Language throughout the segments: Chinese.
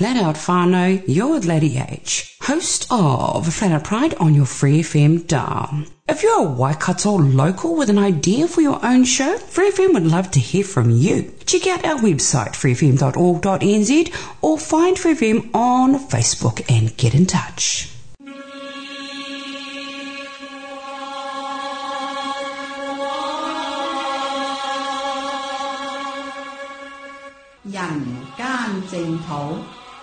Flat Out Whānau, you're Lady H, host of Flat Out Pride on your Free FM dial. If you're a Waikato local with an idea for your own show, Free FM would love to hear from you. Check out our website, freefm.org.nz, or find Free FM on Facebook and get in touch.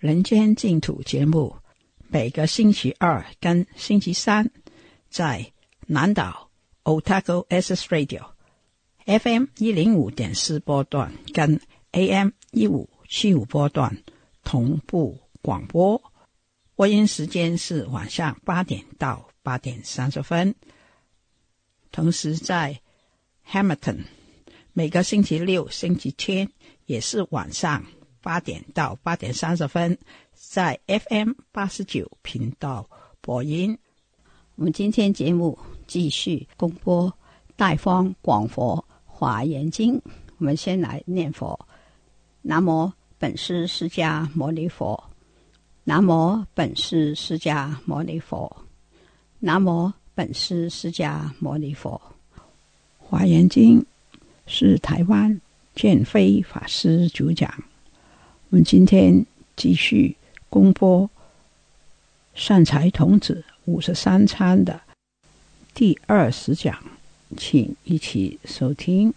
人间净土》节目每个星期二跟星期三在南岛 Otago SS Radio FM 一零五点四波段跟 AM 一五七五波段同步广播。播音时间是晚上八点到八点三十分。同时在 Hamilton 每个星期六、星期天也是晚上八点到八点三十分，在 FM 八十九频道播音。我们今天节目继续公播《大方广佛华严经》，我们先来念佛：南无本师释迦牟尼佛，南无本师释迦牟尼佛，南无本师释迦牟尼佛。《华严经》是台湾建飞法师主讲。我们今天继续公播善财童子五十三参的第二十讲，请一起收听。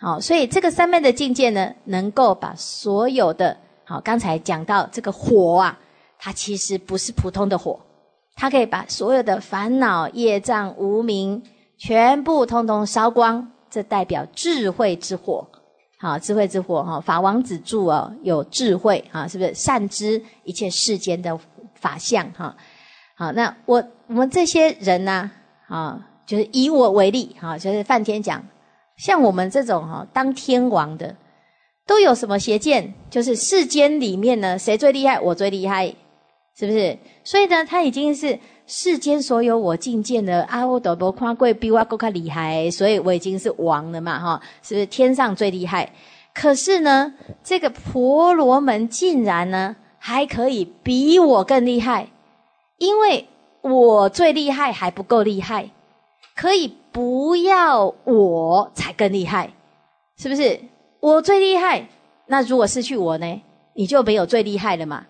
好，所以这个三昧的境界呢，能够把所有的好，刚才讲到这个火啊，它其实不是普通的火，它可以把所有的烦恼、业障、无明。全部通通烧光，这代表智慧之火，好，智慧之火哈。法王子住哦，有智慧啊，是不是善知一切世间的法相哈？好，那我我们这些人呢，啊，就是以我为例哈，就是梵天讲，像我们这种哈当天王的，都有什么邪见？就是世间里面呢，谁最厉害？我最厉害，是不是？所以呢，他已经是。世间所有我觐见的阿耨多罗夸贵比我更加厉害，所以我已经是王了嘛，哈，是不是天上最厉害？可是呢，这个婆罗门竟然呢还可以比我更厉害，因为我最厉害还不够厉害，可以不要我才更厉害，是不是？我最厉害，那如果失去我呢，你就没有最厉害了嘛？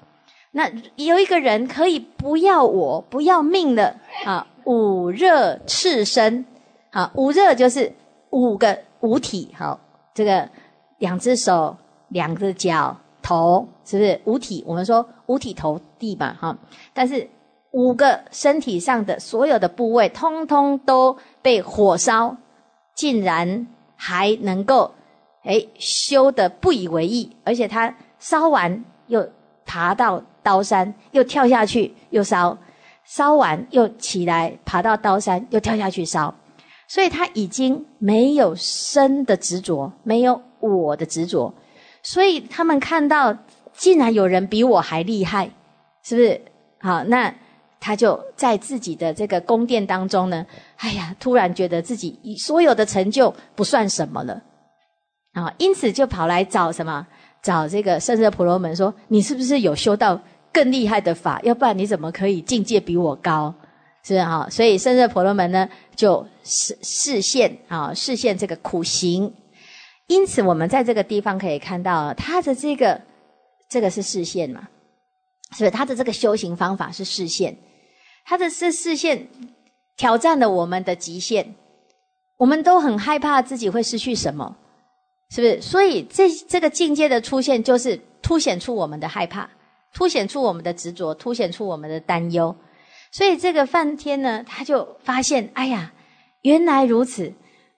那有一个人可以不要我不要命了啊！五热赤身，啊，五热就是五个五体，好，这个两只手、两只脚、头，是不是五体？我们说五体投地嘛，哈。但是五个身体上的所有的部位，通通都被火烧，竟然还能够哎修的不以为意，而且他烧完又爬到。刀山又跳下去，又烧，烧完又起来，爬到刀山又跳下去烧，所以他已经没有生的执着，没有我的执着，所以他们看到竟然有人比我还厉害，是不是？好，那他就在自己的这个宫殿当中呢，哎呀，突然觉得自己所有的成就不算什么了，啊，因此就跑来找什么？找这个圣者婆罗门说：“你是不是有修到？”更厉害的法，要不然你怎么可以境界比我高？是不是哈？所以圣热婆罗门呢，就视视现啊，视现这个苦行。因此，我们在这个地方可以看到，他的这个这个是视现嘛？是不是他的这个修行方法是视现？他的是视现挑战了我们的极限，我们都很害怕自己会失去什么，是不是？所以这这个境界的出现，就是凸显出我们的害怕。凸显出我们的执着，凸显出我们的担忧。所以这个梵天呢，他就发现，哎呀，原来如此。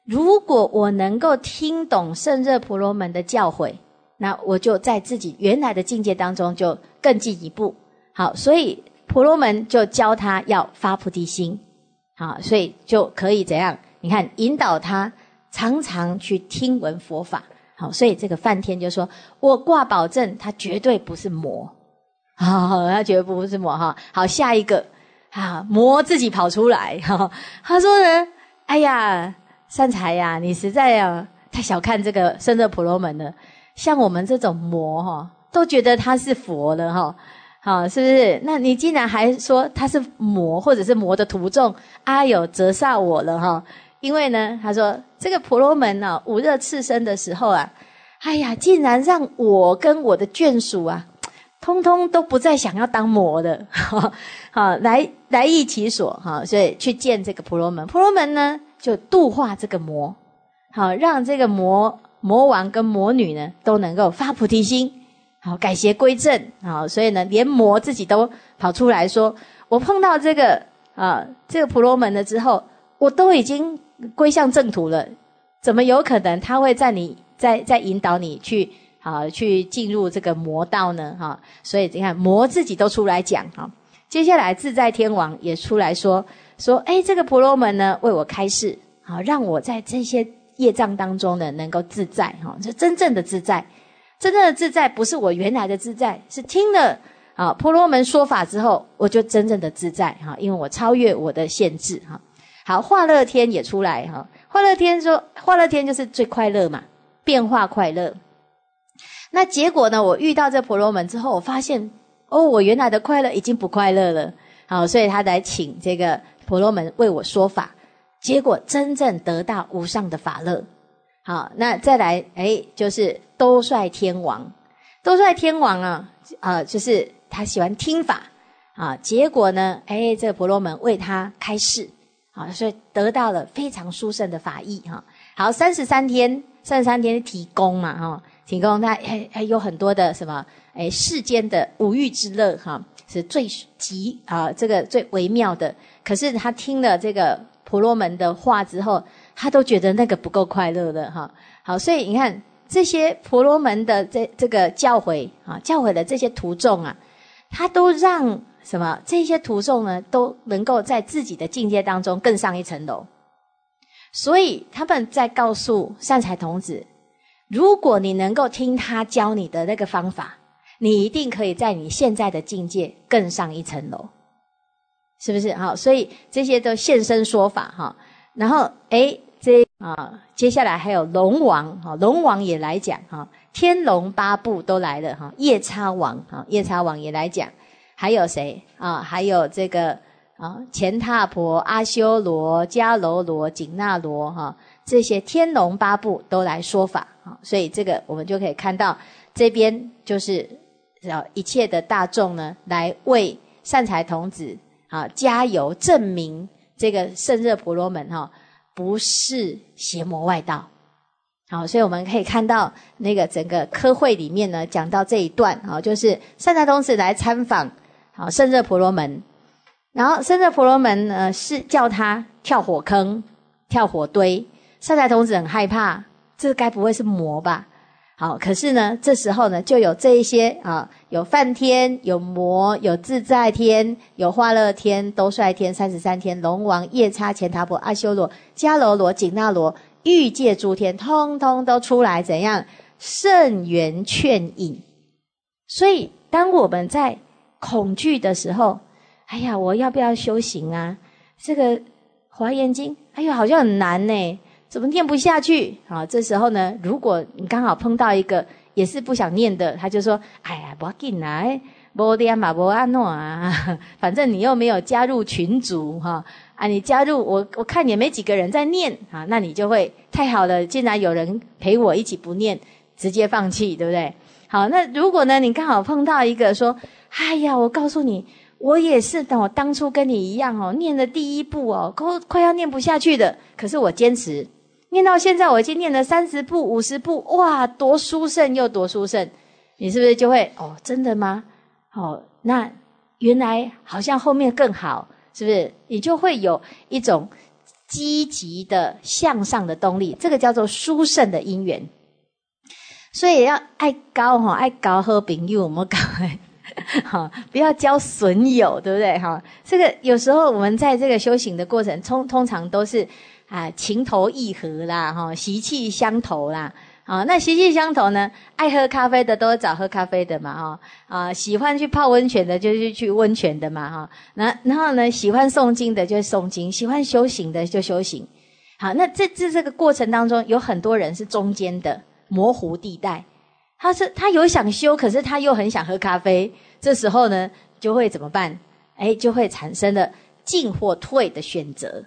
如果我能够听懂圣热婆罗门的教诲，那我就在自己原来的境界当中就更进一步。好，所以婆罗门就教他要发菩提心。好，所以就可以怎样？你看，引导他常常去听闻佛法。好，所以这个梵天就说：“我挂保证，他绝对不是魔。”好，他绝对不是魔哈。好，下一个啊，魔自己跑出来哈。他说呢：“哎呀。”善财呀，你实在呀太小看这个圣热婆罗门了。像我们这种魔哈，都觉得他是佛了哈，好是不是？那你竟然还说他是魔，或者是魔的徒众？阿有折煞我了哈！因为呢，他说这个婆罗门呢，五热炽身的时候啊，哎呀，竟然让我跟我的眷属啊，通通都不再想要当魔的，好来来意其所哈，所以去见这个婆罗门。婆罗门呢？就度化这个魔，好让这个魔魔王跟魔女呢都能够发菩提心，好改邪归正，好所以呢连魔自己都跑出来说：我碰到这个啊这个婆罗门了之后，我都已经归向正途了，怎么有可能他会在你在在引导你去好去进入这个魔道呢？哈，所以你看魔自己都出来讲哈，接下来自在天王也出来说。说，哎，这个婆罗门呢，为我开示，好，让我在这些业障当中呢，能够自在，哈，是真正的自在。真正的自在，不是我原来的自在，是听了啊婆罗门说法之后，我就真正的自在，哈，因为我超越我的限制，哈。好，化乐天也出来，哈，化乐天说，化乐天就是最快乐嘛，变化快乐。那结果呢，我遇到这婆罗门之后，我发现，哦，我原来的快乐已经不快乐了，好，所以他来请这个。婆罗门为我说法，结果真正得到无上的法乐。好，那再来，哎，就是兜率天王，兜率天王啊，啊，就是他喜欢听法啊。结果呢，哎，这婆罗门为他开示，啊，所以得到了非常殊胜的法义哈。好，三十三天，三十三天提供嘛，哈，提供他还还有很多的什么，哎，世间的五欲之乐哈。是最极啊，这个最微妙的。可是他听了这个婆罗门的话之后，他都觉得那个不够快乐的哈。好，所以你看这些婆罗门的这这个教诲啊，教诲的这些徒众啊，他都让什么？这些徒众呢，都能够在自己的境界当中更上一层楼。所以他们在告诉善财童子：如果你能够听他教你的那个方法。你一定可以在你现在的境界更上一层楼，是不是？好，所以这些都现身说法哈。然后，哎，这啊，接下来还有龙王哈，龙王也来讲哈，天龙八部都来了哈，夜叉王哈，夜叉王也来讲，还有谁啊？还有这个啊，钱闼婆、阿修罗、迦楼罗、紧那罗哈，这些天龙八部都来说法好。所以这个我们就可以看到这边就是。要一切的大众呢，来为善财童子啊加油，证明这个圣热婆罗门哈不是邪魔外道。好，所以我们可以看到那个整个科会里面呢，讲到这一段啊，就是善财童子来参访好圣热婆罗门，然后圣热婆罗门呢是叫他跳火坑、跳火堆，善财童子很害怕，这该不会是魔吧？好，可是呢，这时候呢，就有这一些啊，有梵天，有魔，有自在天，有化乐天，兜率天，三十三天，龙王、夜叉、乾闼婆、阿修罗、迦楼罗、紧那罗、欲界诸天，通通都出来，怎样圣言劝引？所以，当我们在恐惧的时候，哎呀，我要不要修行啊？这个华严经，哎呦，好像很难呢。怎么念不下去？啊，这时候呢，如果你刚好碰到一个也是不想念的，他就说：“哎呀，不要进来，不念嘛，不阿诺啊，反正你又没有加入群组哈啊，你加入我，我看也没几个人在念啊，那你就会太好了，竟然有人陪我一起不念，直接放弃，对不对？好，那如果呢，你刚好碰到一个说：哎呀，我告诉你，我也是，我当初跟你一样哦，念的第一步哦，快快要念不下去的，可是我坚持。”念到现在，我已经念了三十步、五十步，哇，多殊胜又多殊胜！你是不是就会哦？真的吗？哦，那原来好像后面更好，是不是？你就会有一种积极的向上的动力，这个叫做殊胜的因缘。所以要爱高哈，爱高和朋友，我们搞好，不要交损友，对不对？哈，这个有时候我们在这个修行的过程，通通常都是啊情投意合啦，哈，习气相投啦。啊，那习气相投呢？爱喝咖啡的都找喝咖啡的嘛，哈啊，喜欢去泡温泉的就是去温泉的嘛，哈。那然后呢，喜欢诵经的就诵经，喜欢修行的就修行。好，那这这这个过程当中，有很多人是中间的模糊地带。他是他有想修，可是他又很想喝咖啡。这时候呢，就会怎么办？哎，就会产生了进或退的选择。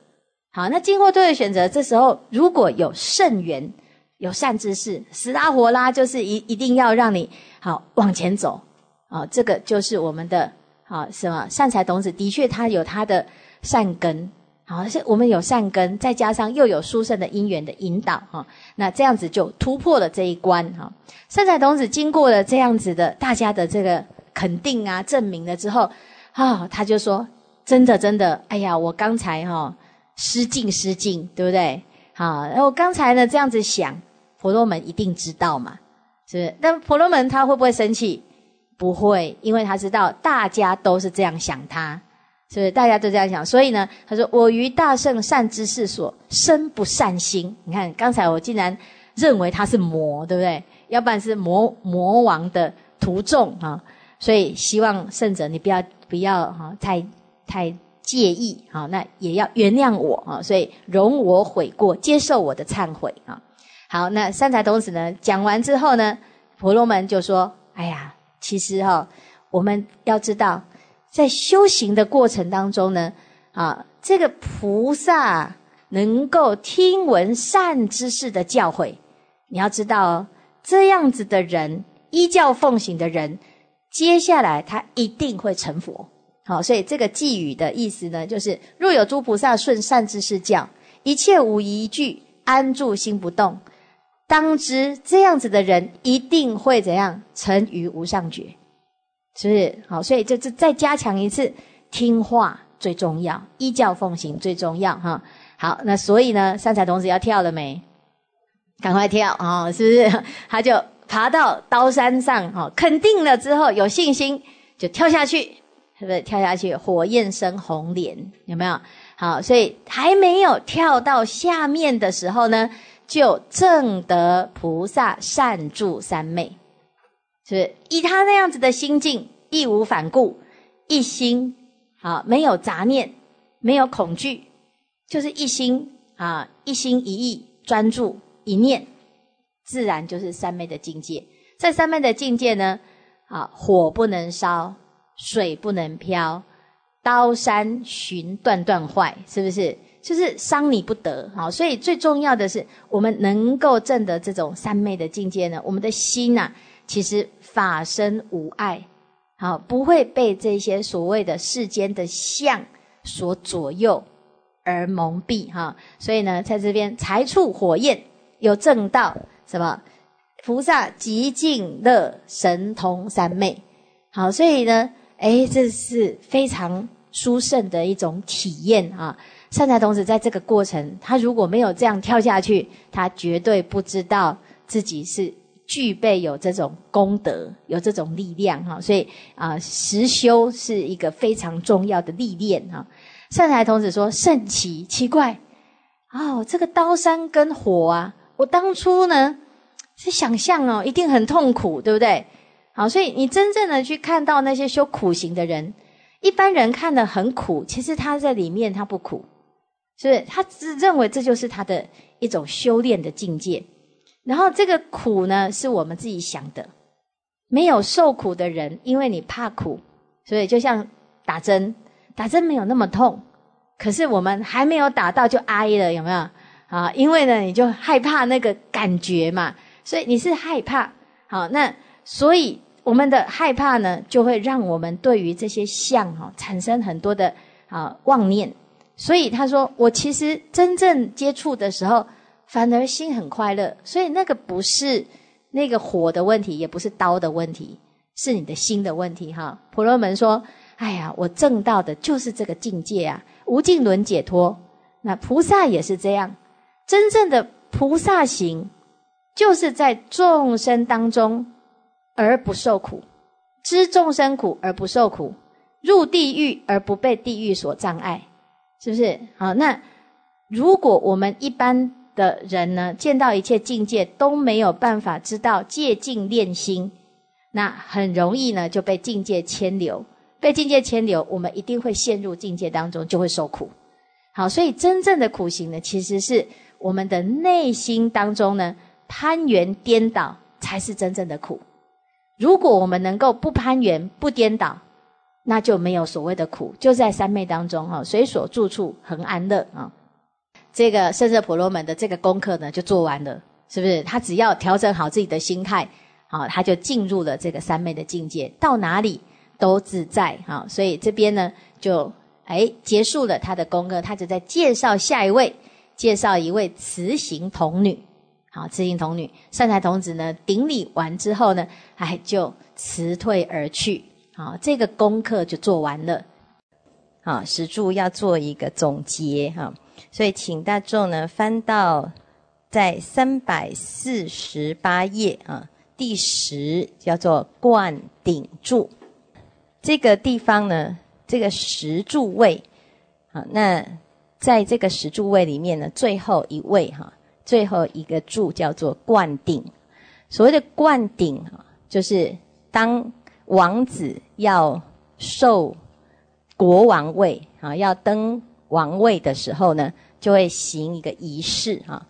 好，那进或退的选择，这时候如果有圣缘。有善知识，死拉活拉，就是一一定要让你好往前走啊！这个就是我们的好什么善财童子，的确他有他的善根，好是我们有善根，再加上又有殊胜的因缘的引导哈，那这样子就突破了这一关哈。善财童子经过了这样子的大家的这个肯定啊证明了之后啊，他就说真的真的，哎呀，我刚才哈失敬失敬，对不对？好，我刚才呢这样子想。婆罗门一定知道嘛？是不是？但婆罗门他会不会生气？不会，因为他知道大家都是这样想他，是不是？大家都这样想，所以呢，他说：“我于大圣善知识所生不善心。”你看，刚才我竟然认为他是魔，对不对？要不然是魔魔王的徒众啊！所以希望圣者你不要不要哈太太介意啊，那也要原谅我啊！所以容我悔过，接受我的忏悔啊！好，那三才童子呢？讲完之后呢，婆罗门就说：“哎呀，其实哈，我们要知道，在修行的过程当中呢，啊，这个菩萨能够听闻善知识的教诲，你要知道哦，这样子的人依教奉行的人，接下来他一定会成佛。好，所以这个寄语的意思呢，就是若有诸菩萨顺善知识教，一切无一句安住心不动。”当知这样子的人一定会怎样成于无上觉，是不是？好，所以这这再加强一次，听话最重要，依教奉行最重要哈。好，那所以呢，三才童子要跳了没？赶快跳啊！是不是？他就爬到刀山上哈，肯定了之后有信心就跳下去，是不是？跳下去，火焰生红莲，有没有？好，所以还没有跳到下面的时候呢？就正得菩萨善助三昧，是以他那样子的心境，义无反顾，一心啊，没有杂念，没有恐惧，就是一心啊，一心一意专注一念，自然就是三昧的境界。在三昧的境界呢，啊，火不能烧，水不能漂，刀山寻断断坏，是不是？就是伤你不得，好，所以最重要的是，我们能够证得这种三昧的境界呢，我们的心呐，其实法身无碍，好，不会被这些所谓的世间的相所左右而蒙蔽，哈，所以呢，在这边财处火焰有正道什么菩萨极尽乐神通三昧，好，所以呢，哎，这是非常殊胜的一种体验啊。善财童子在这个过程，他如果没有这样跳下去，他绝对不知道自己是具备有这种功德、有这种力量哈。所以啊，实修是一个非常重要的历练哈。善财童子说：“甚奇奇怪哦，这个刀山跟火啊，我当初呢是想象哦，一定很痛苦，对不对？好，所以你真正的去看到那些修苦行的人，一般人看的很苦，其实他在里面他不苦。”是不是他只认为这就是他的一种修炼的境界？然后这个苦呢，是我们自己想的。没有受苦的人，因为你怕苦，所以就像打针，打针没有那么痛，可是我们还没有打到就挨了，有没有？啊，因为呢，你就害怕那个感觉嘛，所以你是害怕。好，那所以我们的害怕呢，就会让我们对于这些相哈产生很多的啊妄念。所以他说：“我其实真正接触的时候，反而心很快乐。所以那个不是那个火的问题，也不是刀的问题，是你的心的问题哈。婆罗门说：“哎呀，我证到的就是这个境界啊，无尽轮解脱。那菩萨也是这样，真正的菩萨行，就是在众生当中而不受苦，知众生苦而不受苦，入地狱而不被地狱所障碍，是不是？好，那如果我们一般的人呢，见到一切境界都没有办法知道借境练心。”那很容易呢，就被境界牵流，被境界牵流，我们一定会陷入境界当中，就会受苦。好，所以真正的苦行呢，其实是我们的内心当中呢，攀缘颠倒才是真正的苦。如果我们能够不攀缘、不颠倒，那就没有所谓的苦，就在三昧当中哈，随所住处恒安乐啊。这个圣者婆罗门的这个功课呢，就做完了，是不是？他只要调整好自己的心态。好，他就进入了这个三昧的境界，到哪里都自在。哈，所以这边呢，就哎结束了他的功课，他就在介绍下一位，介绍一位慈行童女。好，慈行童女，善财童子呢顶礼完之后呢，哎就辞退而去。好，这个功课就做完了。好，石柱要做一个总结哈，所以请大众呢翻到在三百四十八页啊。第十叫做灌顶柱，这个地方呢，这个石柱位，啊，那在这个石柱位里面呢，最后一位哈，最后一个柱叫做灌顶。所谓的灌顶啊，就是当王子要受国王位啊，要登王位的时候呢，就会行一个仪式啊，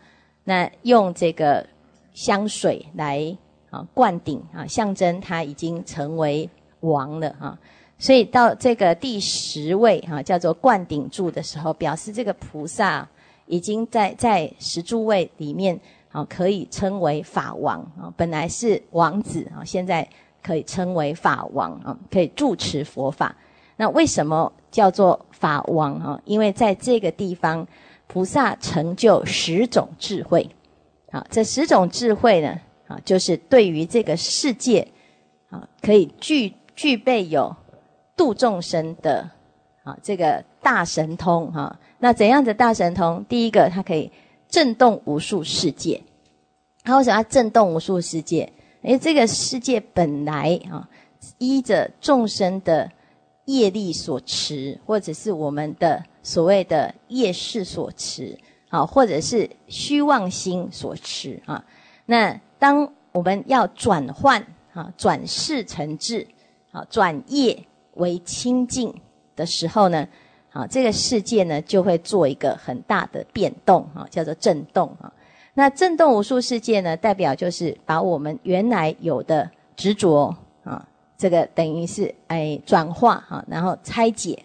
那用这个香水来。啊，灌顶啊，象征他已经成为王了啊，所以到这个第十位哈，叫做灌顶柱的时候，表示这个菩萨已经在在十柱位里面啊，可以称为法王啊，本来是王子啊，现在可以称为法王啊，可以住持佛法。那为什么叫做法王啊？因为在这个地方，菩萨成就十种智慧。好，这十种智慧呢？啊，就是对于这个世界，啊，可以具具备有度众生的啊这个大神通哈。那怎样的大神通？第一个，它可以震动无数世界。它为什么要震动无数世界？因为这个世界本来啊，依着众生的业力所持，或者是我们的所谓的业事所持，啊，或者是虚妄心所持啊，那。当我们要转换啊，转世成智，啊，转业为清净的时候呢，啊，这个世界呢就会做一个很大的变动啊，叫做震动啊。那震动无数世界呢，代表就是把我们原来有的执着啊，这个等于是哎转化哈，然后拆解。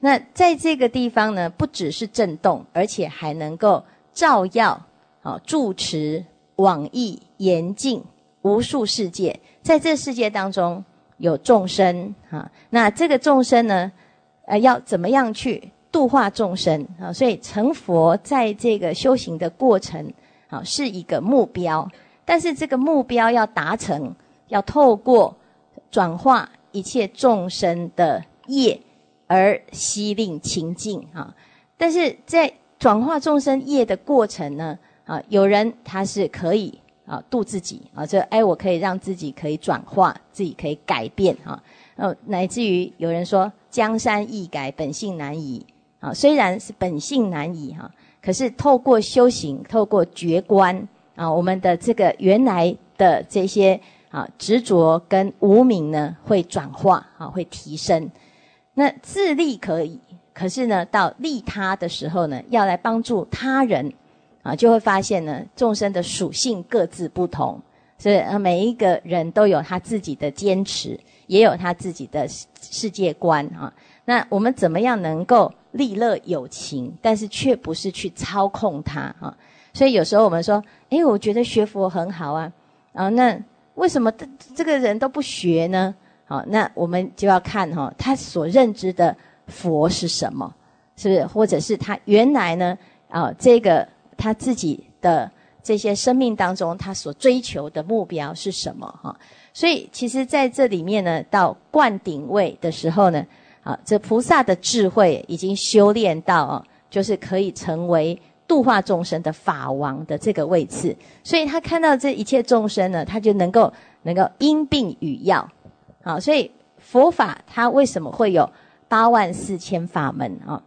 那在这个地方呢，不只是震动，而且还能够照耀啊，住持。往诣严禁无数世界，在这世界当中有众生啊，那这个众生呢，呃，要怎么样去度化众生啊？所以成佛在这个修行的过程啊，是一个目标，但是这个目标要达成，要透过转化一切众生的业而悉令清净啊。但是在转化众生业的过程呢？啊，有人他是可以啊度自己啊，这哎，我可以让自己可以转化，自己可以改变啊，呃，乃至于有人说江山易改，本性难移啊。虽然是本性难移哈，可是透过修行，透过觉观啊，我们的这个原来的这些啊执着跟无名呢，会转化啊，会提升。那自利可以，可是呢，到利他的时候呢，要来帮助他人。啊，就会发现呢，众生的属性各自不同，所以每一个人都有他自己的坚持，也有他自己的世界观啊。那我们怎么样能够利乐有情，但是却不是去操控他啊？所以有时候我们说，哎，我觉得学佛很好啊，啊，那为什么这个人都不学呢？好，那我们就要看哈，他所认知的佛是什么，是不是？或者是他原来呢？啊，这个。他自己的这些生命当中，他所追求的目标是什么？哈，所以其实在这里面呢，到灌顶位的时候呢，啊，这菩萨的智慧已经修炼到哦，就是可以成为度化众生的法王的这个位次，所以他看到这一切众生呢，他就能够能够因病与药，好，所以佛法它为什么会有八万四千法门啊？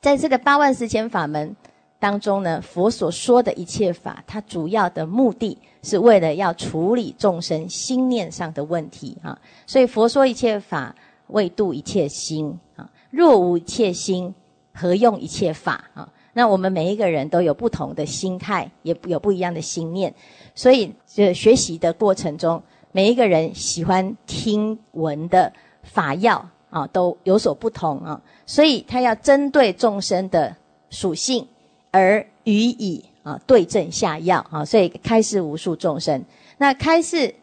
在这个八万四千法门当中呢，佛所说的一切法，它主要的目的是为了要处理众生心念上的问题啊。所以佛说一切法为度一切心啊。若无一切心，何用一切法啊？那我们每一个人都有不同的心态，也有不一样的心念，所以这学习的过程中，每一个人喜欢听闻的法要啊，都有所不同啊。所以他要针对众生的属性而予以啊对症下药啊，所以开示无数众生。那开示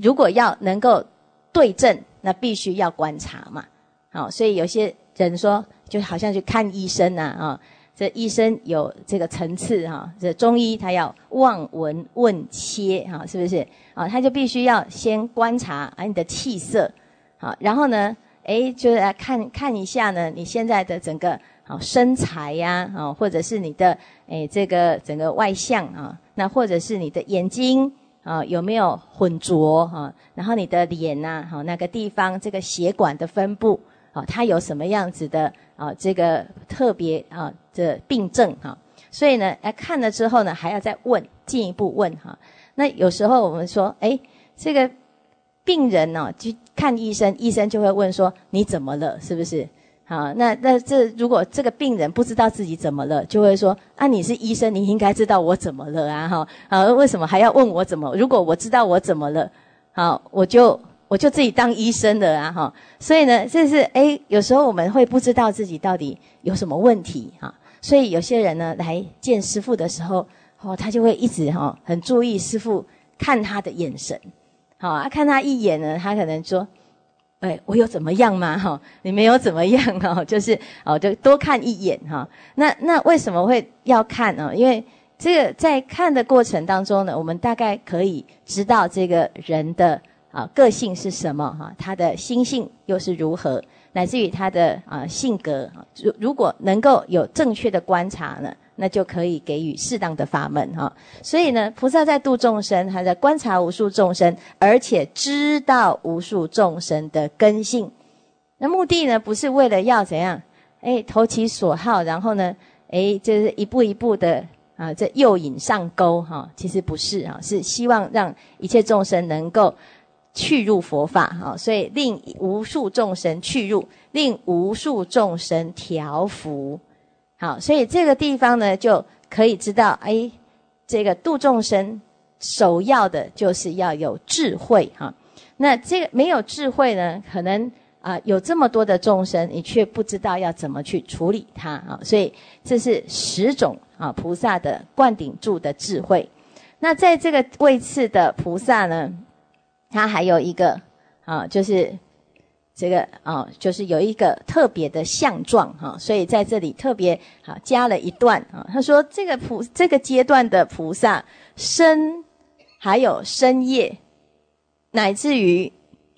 如果要能够对症，那必须要观察嘛。好，所以有些人说，就好像去看医生呐啊，这医生有这个层次哈。这中医他要望闻问切哈，是不是啊？他就必须要先观察啊你的气色好，然后呢？哎，就是来看看一下呢，你现在的整个好身材呀，啊，或者是你的哎这个整个外相啊，那或者是你的眼睛啊有没有浑浊啊？然后你的脸呐，好那个地方这个血管的分布啊，它有什么样子的啊？这个特别啊的病症哈？所以呢，来看了之后呢，还要再问进一步问哈。那有时候我们说，哎，这个。病人呢去看医生，医生就会问说：“你怎么了？是不是？”啊，那那这如果这个病人不知道自己怎么了，就会说：“啊，你是医生，你应该知道我怎么了啊！哈，啊，为什么还要问我怎么？如果我知道我怎么了，好，我就我就自己当医生的啊！哈，所以呢，这是哎，有时候我们会不知道自己到底有什么问题哈，所以有些人呢来见师傅的时候，哦，他就会一直哈很注意师傅看他的眼神。好啊，看他一眼呢，他可能说：“哎，我有怎么样吗？哈，你没有怎么样哈，就是哦，就多看一眼哈。那那为什么会要看呢？因为这个在看的过程当中呢，我们大概可以知道这个人的啊个性是什么哈，他的心性又是如何，乃至于他的啊性格。如如果能够有正确的观察呢？那就可以给予适当的法门哈，所以呢，菩萨在度众生，他在观察无数众生，而且知道无数众生的根性。那目的呢，不是为了要怎样，哎，投其所好，然后呢，哎，就是一步一步的啊，这诱引上钩哈。其实不是啊，是希望让一切众生能够去入佛法哈，所以令无数众生去入，令无数众生调伏。好，所以这个地方呢，就可以知道，哎，这个度众生首要的就是要有智慧哈。那这个没有智慧呢，可能啊有这么多的众生，你却不知道要怎么去处理它啊。所以这是十种啊菩萨的灌顶住的智慧。那在这个位次的菩萨呢，他还有一个啊，就是。这个啊，就是有一个特别的相状哈，所以在这里特别好加了一段啊。他说这个菩这个阶段的菩萨身还有身业，乃至于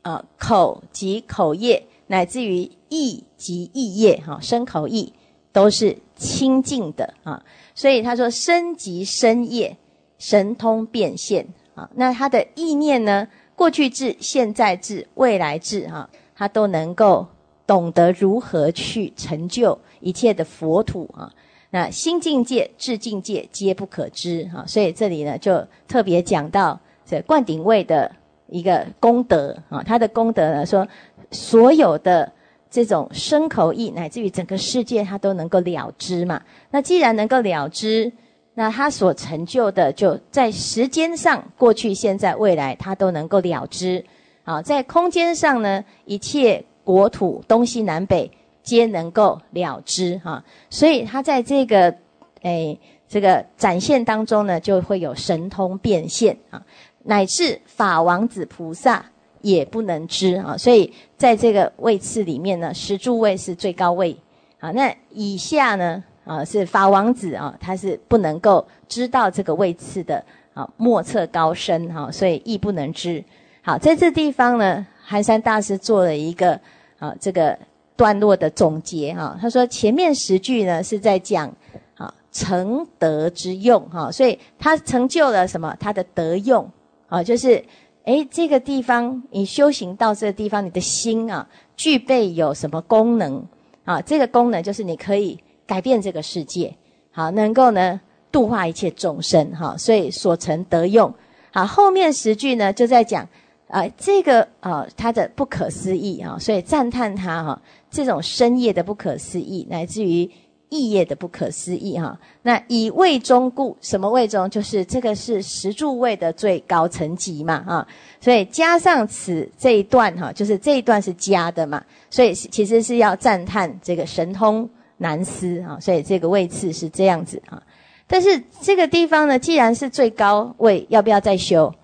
啊口及口业，乃至于意及意业哈，身口意都是清净的啊。所以他说身及身业，神通变现啊。那他的意念呢，过去智、现在智、未来智哈。他都能够懂得如何去成就一切的佛土啊，那新境界、智境界皆不可知啊，所以这里呢就特别讲到这灌顶位的一个功德啊，他的功德呢说，所有的这种身口意乃至于整个世界，他都能够了知嘛。那既然能够了知，那他所成就的就在时间上，过去、现在、未来，他都能够了知。啊，在空间上呢，一切国土东西南北皆能够了知哈，所以他在这个诶这个展现当中呢，就会有神通变现啊，乃至法王子菩萨也不能知啊，所以在这个位次里面呢，十柱位是最高位啊，那以下呢啊是法王子啊，他是不能够知道这个位次的啊莫测高深哈，所以亦不能知。好，在这地方呢，寒山大师做了一个啊这个段落的总结哈。他说前面十句呢是在讲啊成德之用哈，所以他成就了什么？他的德用啊，就是诶这个地方你修行到这个地方，你的心啊具备有什么功能啊？这个功能就是你可以改变这个世界，好，能够呢。度化一切众生，哈，所以所成得用。好，后面十句呢，就在讲，啊，这个啊，它的不可思议啊，所以赞叹它哈，这种深业的不可思议，乃至于意业的不可思议哈。那以位中故，什么位中？就是这个是十住位的最高层级嘛，啊。所以加上此这一段哈，就是这一段是加的嘛，所以其实是要赞叹这个神通难思啊，所以这个位次是这样子啊。但是这个地方呢，既然是最高位，要不要再修？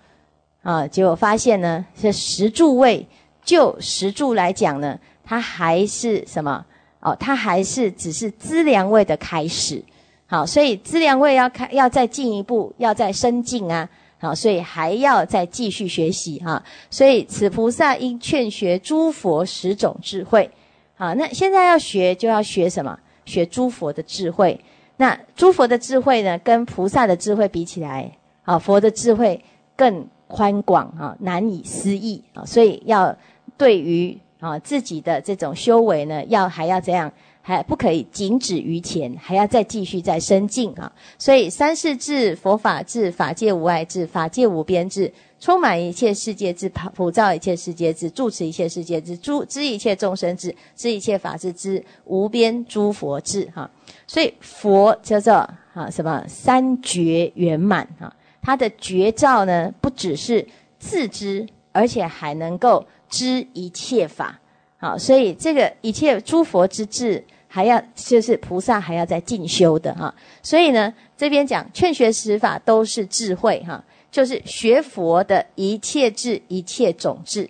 啊，结果发现呢，这十柱位，就十柱来讲呢，它还是什么？哦，它还是只是资粮位的开始。好，所以资粮位要开，要再进一步，要再深进啊。好，所以还要再继续学习哈。所以此菩萨应劝学诸佛十种智慧。好，那现在要学，就要学什么？学诸佛的智慧。那诸佛的智慧呢，跟菩萨的智慧比起来，啊，佛的智慧更宽广啊，难以思议啊，所以要对于啊自己的这种修为呢，要还要这样，还不可以仅止于前，还要再继续再深进啊。所以三世智、佛法智、法界无碍智、法界无边智。充满一切世界之普照一切世界之住持一切世界之诸知一切众生之知一切法之之无边诸佛智哈，所以佛叫做啊什么三觉圆满哈，他的觉照呢不只是自知，而且还能够知一切法好，所以这个一切诸佛之智还要就是菩萨还要在进修的哈，所以呢这边讲劝学十法都是智慧哈。就是学佛的一切智、一切种智，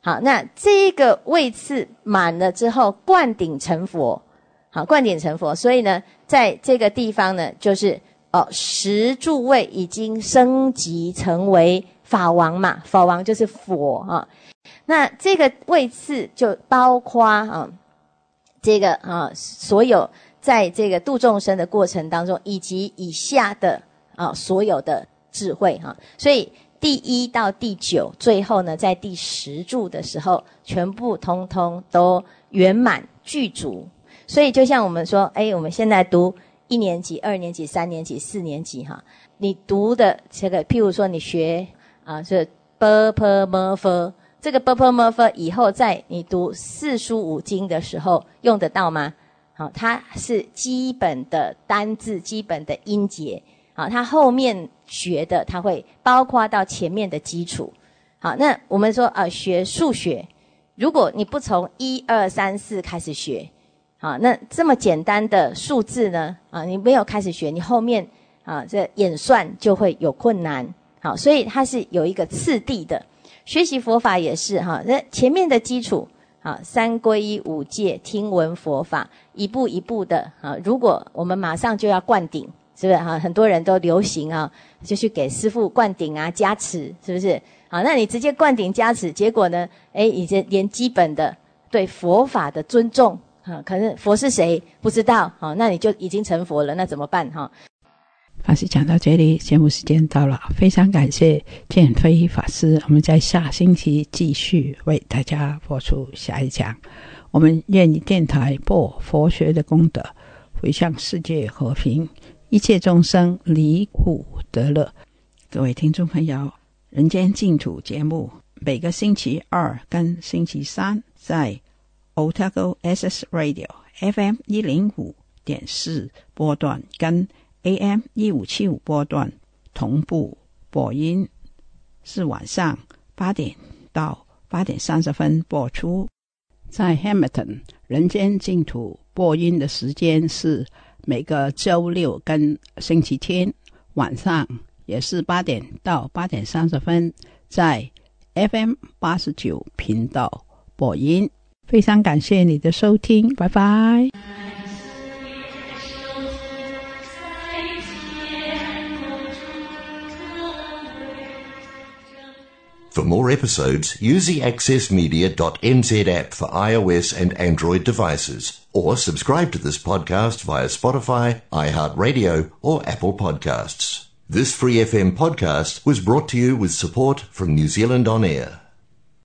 好，那这个位次满了之后，灌顶成佛，好，灌顶成佛。所以呢，在这个地方呢，就是哦，十住位已经升级成为法王嘛，法王就是佛啊。那这个位次就包括啊，这个啊，所有在这个度众生的过程当中，以及以下的啊，所有的。智慧哈，所以第一到第九，最后呢，在第十柱的时候，全部通通都圆满具足。所以就像我们说，哎，我们现在读一年级、二年级、三年级、四年级哈，你读的这个，譬如说你学啊，是 b p m f，这个 b p m f 以后在你读四书五经的时候用得到吗？好，它是基本的单字，基本的音节。好，它后面学的，它会包括到前面的基础。好，那我们说啊，学数学，如果你不从一二三四开始学，好，那这么简单的数字呢，啊，你没有开始学，你后面啊，这演算就会有困难。好，所以它是有一个次第的。学习佛法也是哈，那前面的基础，啊，三皈依五戒，听闻佛法，一步一步的啊。如果我们马上就要灌顶。是不是哈？很多人都流行啊，就去给师傅灌顶啊、加持，是不是？好，那你直接灌顶加持，结果呢？哎，已经连基本的对佛法的尊重啊，可是佛是谁不知道，好，那你就已经成佛了，那怎么办哈？法师讲到这里，节目时间到了，非常感谢建飞法师，我们在下星期继续为大家播出下一讲。我们愿意电台播佛学的功德，回向世界和平。一切众生离苦得乐，各位听众朋友，《人间净土》节目每个星期二跟星期三在 Otago SS Radio FM 一零五点四波段跟 AM 一五七五波段同步播音，是晚上八点到八点三十分播出。在 Hamilton，《人间净土》播音的时间是。每个周六跟星期天晚上也是八点到八点三十分，在 FM 八十九频道播音。非常感谢你的收听，拜拜。 For more episodes, use the accessmedia.nz app for iOS and Android devices, or subscribe to this podcast via Spotify, iHeartRadio, or Apple Podcasts. This Free FM podcast was brought to you with support from New Zealand On Air.